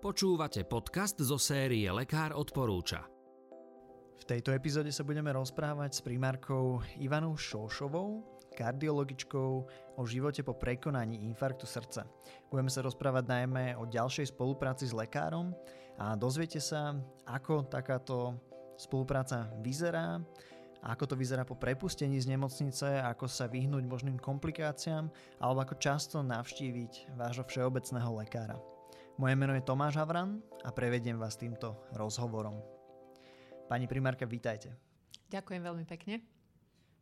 Počúvate podcast zo série Lekár odporúča. V tejto epizóde sa budeme rozprávať s primárkou Ivanou Šošovou, kardiologičkou o živote po prekonaní infarktu srdca. Budeme sa rozprávať najmä o ďalšej spolupráci s lekárom a dozviete sa, ako takáto spolupráca vyzerá, ako to vyzerá po prepustení z nemocnice, ako sa vyhnúť možným komplikáciám alebo ako často navštíviť vášho všeobecného lekára. Moje meno je Tomáš Havran a prevediem vás týmto rozhovorom. Pani primárka, vítajte. Ďakujem veľmi pekne.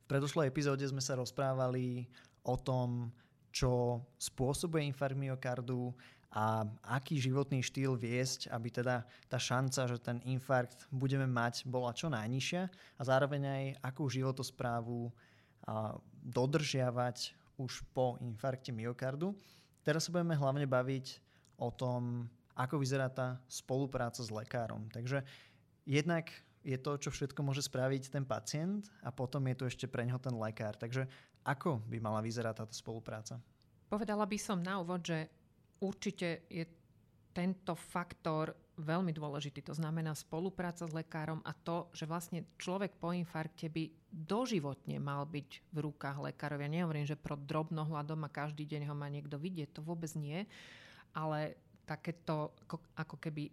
V predošlej epizóde sme sa rozprávali o tom, čo spôsobuje infarkt myokardu a aký životný štýl viesť, aby teda tá šanca, že ten infarkt budeme mať, bola čo najnižšia a zároveň aj akú životosprávu dodržiavať už po infarkte myokardu. Teraz sa budeme hlavne baviť o tom, ako vyzerá tá spolupráca s lekárom. Takže jednak je to, čo všetko môže spraviť ten pacient a potom je tu ešte pre neho ten lekár. Takže ako by mala vyzerať táto spolupráca? Povedala by som na úvod, že určite je tento faktor veľmi dôležitý. To znamená spolupráca s lekárom a to, že vlastne človek po infarkte by doživotne mal byť v rukách lekárov. Ja nehovorím, že pro drobnohľadom a každý deň ho má niekto vidieť. To vôbec nie ale takéto ako keby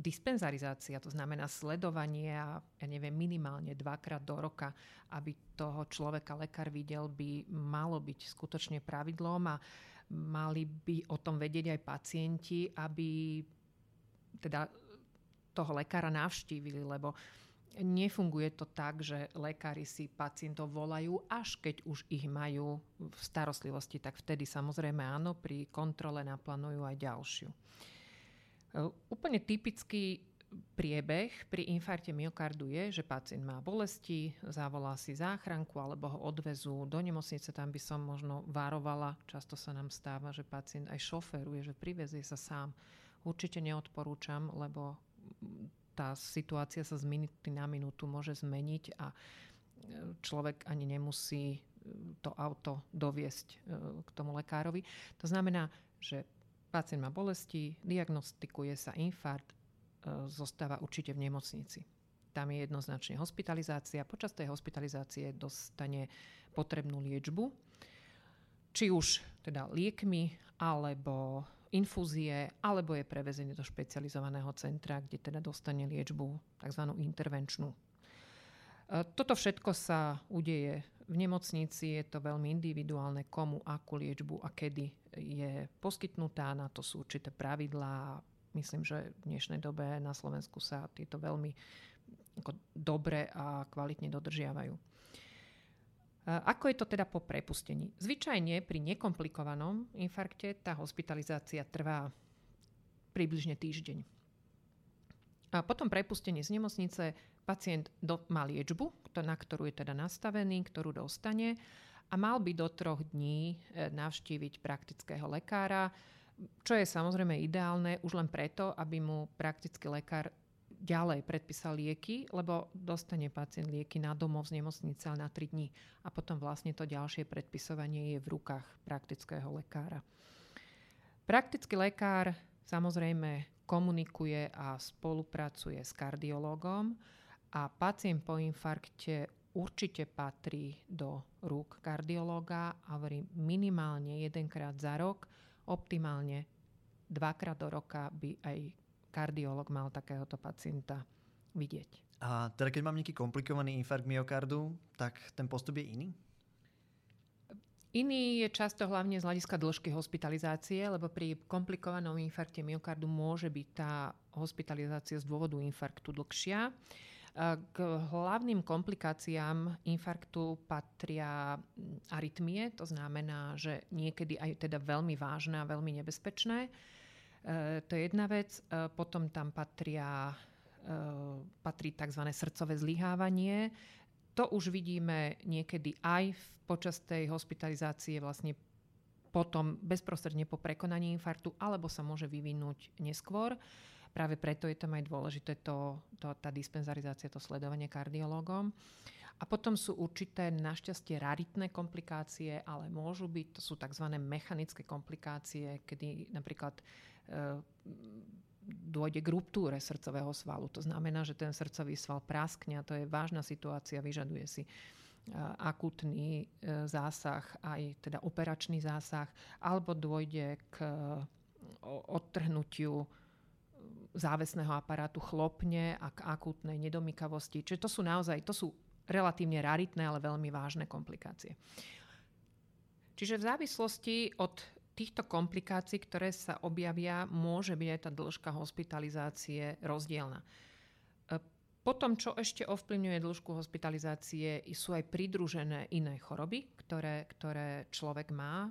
dispenzarizácia, to znamená sledovanie a ja neviem, minimálne dvakrát do roka, aby toho človeka lekár videl, by malo byť skutočne pravidlom a mali by o tom vedieť aj pacienti, aby teda toho lekára navštívili, lebo Nefunguje to tak, že lekári si pacientov volajú, až keď už ich majú v starostlivosti, tak vtedy samozrejme áno, pri kontrole naplánujú aj ďalšiu. E, úplne typický priebeh pri infarte myokardu je, že pacient má bolesti, zavolá si záchranku alebo ho odvezú do nemocnice, tam by som možno varovala. Často sa nám stáva, že pacient aj šoferuje, že privezie sa sám. Určite neodporúčam, lebo tá situácia sa z minuty na minútu môže zmeniť a e, človek ani nemusí e, to auto doviesť e, k tomu lekárovi. To znamená, že pacient má bolesti, diagnostikuje sa infarkt, zostáva určite v nemocnici. Tam je jednoznačne hospitalizácia. Počas tej hospitalizácie dostane potrebnú liečbu, či už teda liekmi, alebo infúzie, alebo je prevezený do špecializovaného centra, kde teda dostane liečbu tzv. intervenčnú. E, toto všetko sa udeje v nemocnici, je to veľmi individuálne, komu, akú liečbu a kedy je poskytnutá. Na to sú určité pravidlá. Myslím, že v dnešnej dobe na Slovensku sa tieto veľmi dobre a kvalitne dodržiavajú. Ako je to teda po prepustení? Zvyčajne pri nekomplikovanom infarkte tá hospitalizácia trvá približne týždeň. A potom prepustenie z nemocnice pacient do, má liečbu, na ktorú je teda nastavený, ktorú dostane a mal by do troch dní e, navštíviť praktického lekára, čo je samozrejme ideálne už len preto, aby mu praktický lekár ďalej predpísal lieky, lebo dostane pacient lieky na domov z nemocnice na 3 dní a potom vlastne to ďalšie predpisovanie je v rukách praktického lekára. Praktický lekár samozrejme komunikuje a spolupracuje s kardiológom a pacient po infarkte určite patrí do rúk kardiológa a hovorím minimálne jedenkrát za rok, optimálne dvakrát do roka by aj kardiolog mal takéhoto pacienta vidieť. A teda keď mám nejaký komplikovaný infarkt myokardu, tak ten postup je iný? Iný je často hlavne z hľadiska dĺžky hospitalizácie, lebo pri komplikovanom infarkte myokardu môže byť tá hospitalizácia z dôvodu infarktu dlhšia. K hlavným komplikáciám infarktu patria arytmie, to znamená, že niekedy aj teda veľmi vážne a veľmi nebezpečné. E, to je jedna vec. E, potom tam patria, e, patrí tzv. srdcové zlyhávanie. To už vidíme niekedy aj počas tej hospitalizácie vlastne potom bezprostredne po prekonaní infarktu, alebo sa môže vyvinúť neskôr. Práve preto je tam aj dôležité to, to, tá dispenzarizácia, to sledovanie kardiológom. A potom sú určité našťastie raritné komplikácie, ale môžu byť, to sú tzv. mechanické komplikácie, kedy napríklad dôjde k ruptúre srdcového svalu. To znamená, že ten srdcový sval praskne a to je vážna situácia, vyžaduje si akutný zásah, aj teda operačný zásah, alebo dôjde k odtrhnutiu závesného aparátu chlopne a k akútnej nedomykavosti. Čiže to sú naozaj, to sú relatívne raritné, ale veľmi vážne komplikácie. Čiže v závislosti od týchto komplikácií, ktoré sa objavia, môže byť aj tá dĺžka hospitalizácie rozdielna. E, potom, čo ešte ovplyvňuje dĺžku hospitalizácie, sú aj pridružené iné choroby, ktoré, ktoré človek má, e,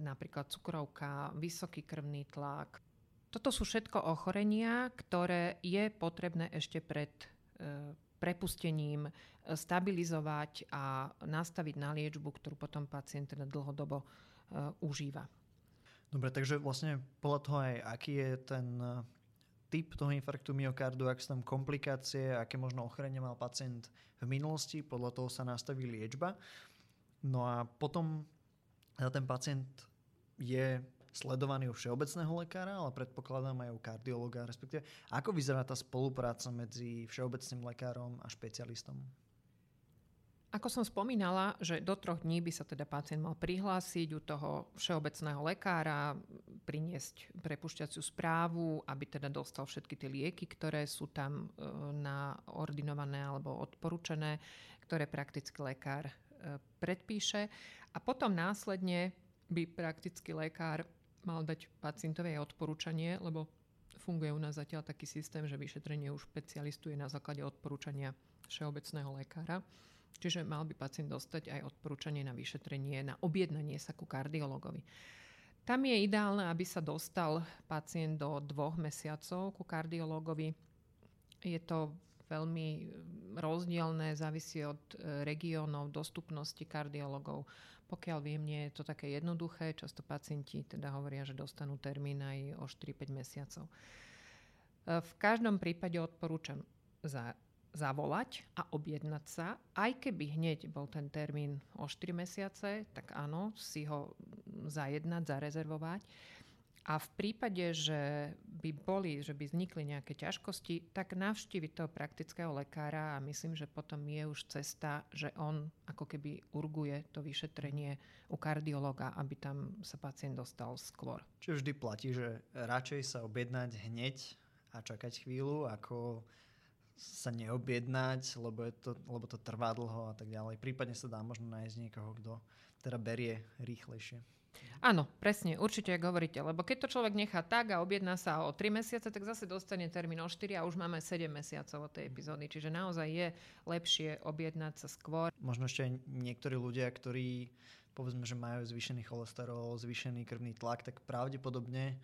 napríklad cukrovka, vysoký krvný tlak, toto sú všetko ochorenia, ktoré je potrebné ešte pred e, prepustením stabilizovať a nastaviť na liečbu, ktorú potom pacient teda dlhodobo užíva. Dobre, takže vlastne podľa toho aj, aký je ten typ toho infarktu myokardu, ak sú tam komplikácie, aké možno ochorenie mal pacient v minulosti, podľa toho sa nastaví liečba. No a potom ten pacient je sledovaný u všeobecného lekára, ale predpokladám aj u kardiologa, respektíve ako vyzerá tá spolupráca medzi všeobecným lekárom a špecialistom? Ako som spomínala, že do troch dní by sa teda pacient mal prihlásiť u toho všeobecného lekára, priniesť prepušťaciu správu, aby teda dostal všetky tie lieky, ktoré sú tam e, na ordinované alebo odporúčené, ktoré praktický lekár e, predpíše. A potom následne by praktický lekár mal dať pacientovi odporúčanie, lebo funguje u nás zatiaľ taký systém, že vyšetrenie už špecialistuje na základe odporúčania všeobecného lekára. Čiže mal by pacient dostať aj odporúčanie na vyšetrenie, na objednanie sa ku kardiologovi. Tam je ideálne, aby sa dostal pacient do dvoch mesiacov ku kardiologovi. Je to veľmi rozdielne, závisí od e, regiónov, dostupnosti kardiologov. Pokiaľ viem, nie je to také jednoduché. Často pacienti teda hovoria, že dostanú termín aj o 4-5 mesiacov. E, v každom prípade odporúčam za, zavolať a objednať sa. Aj keby hneď bol ten termín o 4 mesiace, tak áno, si ho zajednať, zarezervovať. A v prípade, že by boli, že by vznikli nejaké ťažkosti, tak navštíviť toho praktického lekára a myslím, že potom je už cesta, že on ako keby urguje to vyšetrenie u kardiologa, aby tam sa pacient dostal skôr. Čiže vždy platí, že radšej sa objednať hneď a čakať chvíľu, ako sa neobjednať, lebo, je to, lebo to trvá dlho a tak ďalej. Prípadne sa dá možno nájsť niekoho, kto teda berie rýchlejšie. Áno, presne, určite, ako hovoríte. Lebo keď to človek nechá tak a objedná sa o 3 mesiace, tak zase dostane termín o 4 a už máme 7 mesiacov od tej epizódy. Čiže naozaj je lepšie objednať sa skôr. Možno ešte aj niektorí ľudia, ktorí povedzme, že majú zvýšený cholesterol, zvýšený krvný tlak, tak pravdepodobne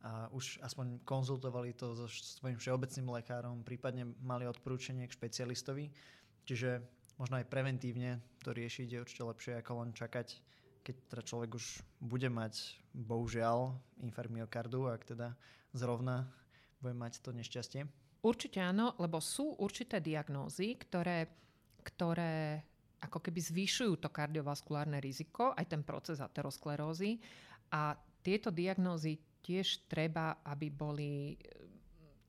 a už aspoň konzultovali to so svojím všeobecným lekárom, prípadne mali odporúčanie k špecialistovi. Čiže možno aj preventívne to riešiť je určite lepšie, ako len čakať keď teda človek už bude mať, bohužiaľ, infarkt myokardu, ak teda zrovna bude mať to nešťastie? Určite áno, lebo sú určité diagnózy, ktoré, ktoré ako keby zvyšujú to kardiovaskulárne riziko, aj ten proces aterosklerózy. A tieto diagnózy tiež treba, aby boli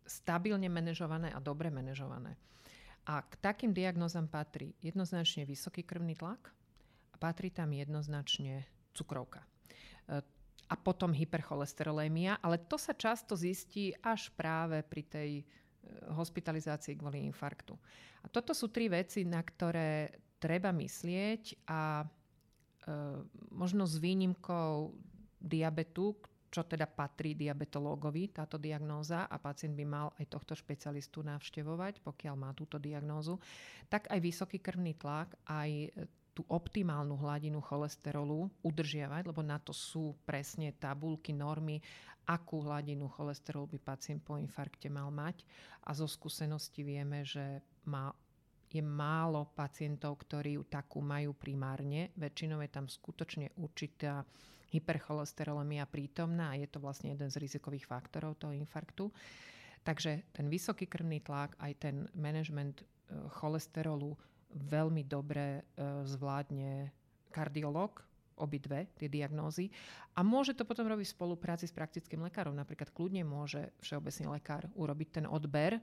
stabilne manažované a dobre manažované. A k takým diagnózam patrí jednoznačne vysoký krvný tlak, patrí tam jednoznačne cukrovka. E, a potom hypercholesterolémia, ale to sa často zistí až práve pri tej e, hospitalizácii kvôli infarktu. A toto sú tri veci, na ktoré treba myslieť a e, možno s výnimkou diabetu, čo teda patrí diabetológovi, táto diagnóza a pacient by mal aj tohto špecialistu navštevovať, pokiaľ má túto diagnózu, tak aj vysoký krvný tlak, aj tú optimálnu hladinu cholesterolu udržiavať, lebo na to sú presne tabulky, normy, akú hladinu cholesterolu by pacient po infarkte mal mať. A zo skúsenosti vieme, že má, je málo pacientov, ktorí ju takú majú primárne. Väčšinou je tam skutočne určitá hypercholesterolemia prítomná a je to vlastne jeden z rizikových faktorov toho infarktu. Takže ten vysoký krvný tlak, aj ten management e, cholesterolu veľmi dobre e, zvládne kardiolog obidve tie diagnózy. A môže to potom robiť v spolupráci s praktickým lekárom. Napríklad kľudne môže všeobecný lekár urobiť ten odber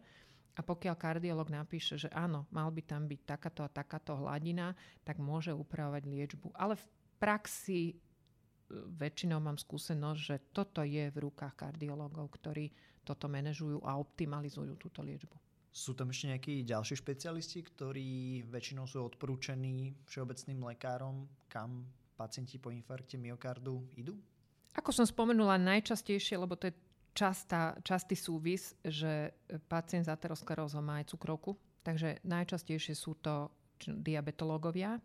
a pokiaľ kardiolog napíše, že áno, mal by tam byť takáto a takáto hladina, tak môže upravovať liečbu. Ale v praxi väčšinou mám skúsenosť, že toto je v rukách kardiologov, ktorí toto manažujú a optimalizujú túto liečbu. Sú tam ešte nejakí ďalší špecialisti, ktorí väčšinou sú odporúčení všeobecným lekárom, kam pacienti po infarkte myokardu idú? Ako som spomenula, najčastejšie, lebo to je častá, častý súvis, že pacient s aterosklerózou má aj cukrovku, takže najčastejšie sú to diabetológovia.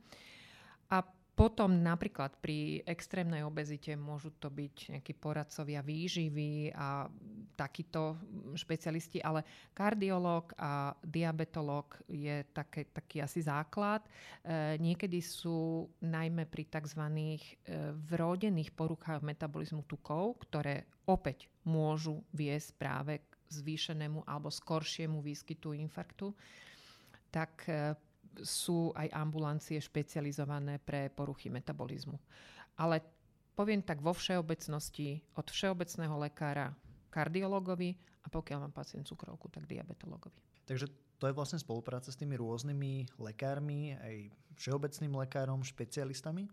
Potom napríklad pri extrémnej obezite môžu to byť nejakí poradcovia výživy a takíto špecialisti, ale kardiológ a diabetológ je také, taký asi základ. E, niekedy sú najmä pri tzv. E, vrodených poruchách metabolizmu tukov, ktoré opäť môžu viesť práve k zvýšenému alebo skoršiemu výskytu infarktu, tak e, sú aj ambulancie špecializované pre poruchy metabolizmu. Ale poviem tak vo všeobecnosti od všeobecného lekára kardiologovi a pokiaľ mám pacient cukrovku, tak diabetologovi. Takže to je vlastne spolupráca s tými rôznymi lekármi, aj všeobecným lekárom, špecialistami.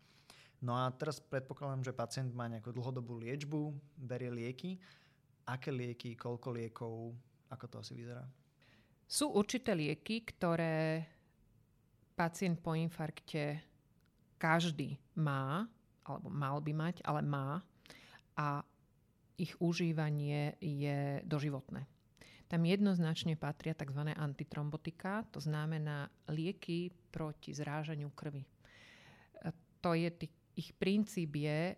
No a teraz predpokladám, že pacient má nejakú dlhodobú liečbu, berie lieky. Aké lieky, koľko liekov, ako to asi vyzerá? Sú určité lieky, ktoré pacient po infarkte každý má, alebo mal by mať, ale má a ich užívanie je doživotné. Tam jednoznačne patria tzv. antitrombotika, to znamená lieky proti zrážaniu krvi. To je, ich princíp je,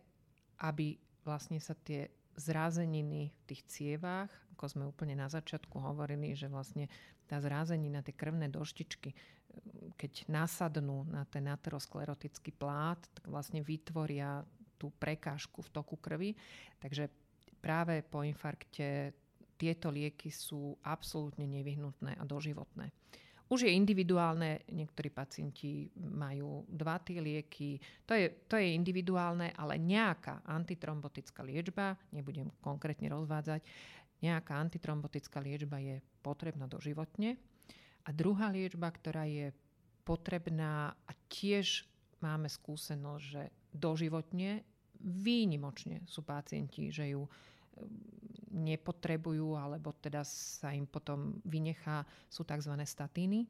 aby vlastne sa tie zrázeniny v tých cievách, ako sme úplne na začiatku hovorili, že vlastne tá zrázenina, tie krvné doštičky keď nasadnú na ten aterosklerotický plát, tak vlastne vytvoria tú prekážku v toku krvi. Takže práve po infarkte tieto lieky sú absolútne nevyhnutné a doživotné. Už je individuálne, niektorí pacienti majú dva tie lieky, to je, to je individuálne, ale nejaká antitrombotická liečba, nebudem konkrétne rozvádzať, nejaká antitrombotická liečba je potrebná doživotne a druhá liečba, ktorá je potrebná a tiež máme skúsenosť, že doživotne, výnimočne sú pacienti, že ju nepotrebujú alebo teda sa im potom vynechá, sú tzv. statíny.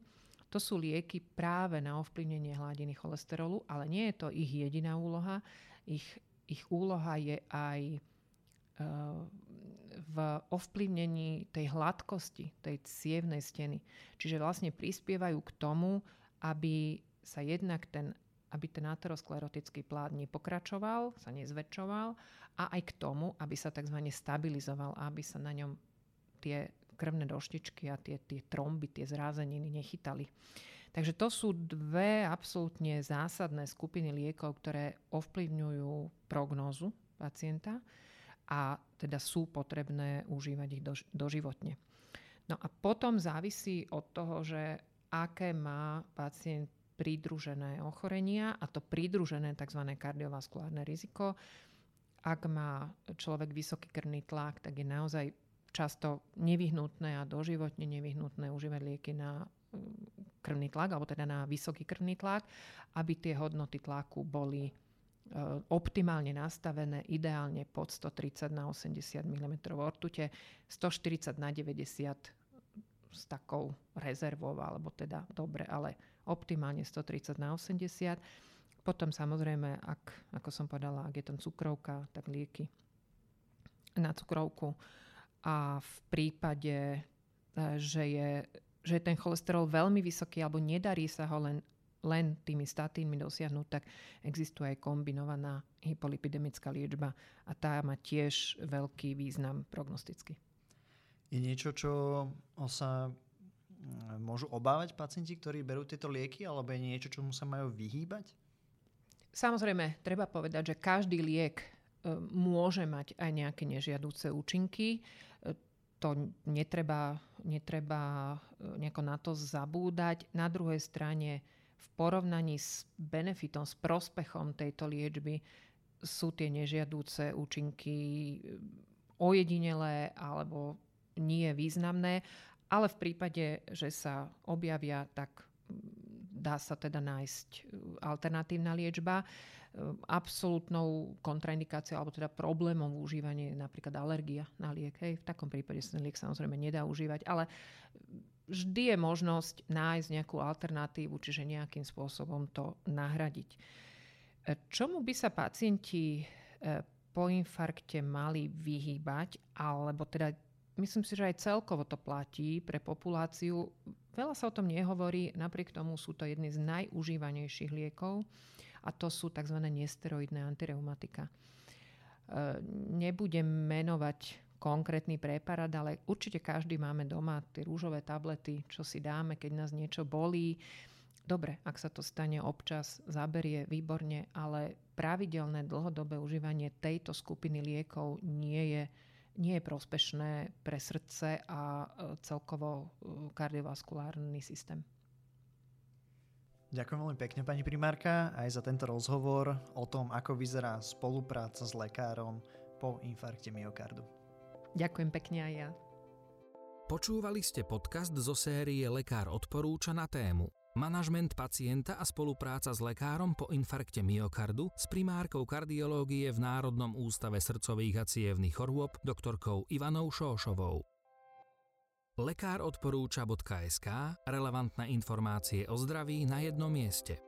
To sú lieky práve na ovplyvnenie hladiny cholesterolu, ale nie je to ich jediná úloha. Ich, ich úloha je aj v ovplyvnení tej hladkosti, tej cievnej steny. Čiže vlastne prispievajú k tomu, aby sa jednak ten, aby ten aterosklerotický plát nepokračoval, sa nezväčšoval a aj k tomu, aby sa tzv. stabilizoval, aby sa na ňom tie krvné doštičky a tie, tie tromby, tie zrázeniny nechytali. Takže to sú dve absolútne zásadné skupiny liekov, ktoré ovplyvňujú prognózu pacienta a teda sú potrebné užívať ich do, doživotne. No a potom závisí od toho, že aké má pacient pridružené ochorenia a to pridružené tzv. kardiovaskulárne riziko. Ak má človek vysoký krvný tlak, tak je naozaj často nevyhnutné a doživotne nevyhnutné užívať lieky na mm, krvný tlak, alebo teda na vysoký krvný tlak, aby tie hodnoty tlaku boli optimálne nastavené, ideálne pod 130 na 80 mm ortute, 140 na 90 s takou rezervou, alebo teda dobre, ale optimálne 130 na 80. Potom samozrejme, ak, ako som povedala, ak je tam cukrovka, tak lieky na cukrovku. A v prípade, e, že je, že je ten cholesterol veľmi vysoký alebo nedarí sa ho len len tými statínmi dosiahnuť, tak existuje aj kombinovaná hypolipidemická liečba a tá má tiež veľký význam prognosticky. Je niečo, čo sa mm, môžu obávať pacienti, ktorí berú tieto lieky, alebo je niečo, čomu sa majú vyhýbať? Samozrejme, treba povedať, že každý liek e, môže mať aj nejaké nežiaduce účinky. E, to netreba, netreba e, nejako na to zabúdať. Na druhej strane v porovnaní s benefitom, s prospechom tejto liečby sú tie nežiadúce účinky ojedinelé alebo nie významné, ale v prípade, že sa objavia, tak dá sa teda nájsť e, alternatívna liečba. E, absolútnou kontraindikáciou alebo teda problémom v užívaní je napríklad alergia na liek. Hej. V takom prípade sa ten liek samozrejme nedá užívať, ale vždy je možnosť nájsť nejakú alternatívu, čiže nejakým spôsobom to nahradiť. E, čomu by sa pacienti po infarkte mali vyhýbať, alebo teda myslím si, že aj celkovo to platí pre populáciu. Veľa sa o tom nehovorí, napriek tomu sú to jedny z najúžívanejších liekov a to sú tzv. nesteroidné antireumatika. E, nebudem menovať konkrétny preparát, ale určite každý máme doma tie rúžové tablety, čo si dáme, keď nás niečo bolí. Dobre, ak sa to stane občas, zaberie výborne, ale pravidelné dlhodobé užívanie tejto skupiny liekov nie je nie je prospešné pre srdce a e, celkovo e, kardiovaskulárny systém. Ďakujem veľmi pekne, pani primárka, aj za tento rozhovor o tom, ako vyzerá spolupráca s lekárom po infarkte myokardu. Ďakujem pekne aj ja. Počúvali ste podcast zo série Lekár odporúča na tému Manažment pacienta a spolupráca s lekárom po infarkte myokardu s primárkou kardiológie v Národnom ústave srdcových a cievnych chorôb doktorkou Ivanou Šóšovou. Lekár odporúča.sk relevantné informácie o zdraví na jednom mieste.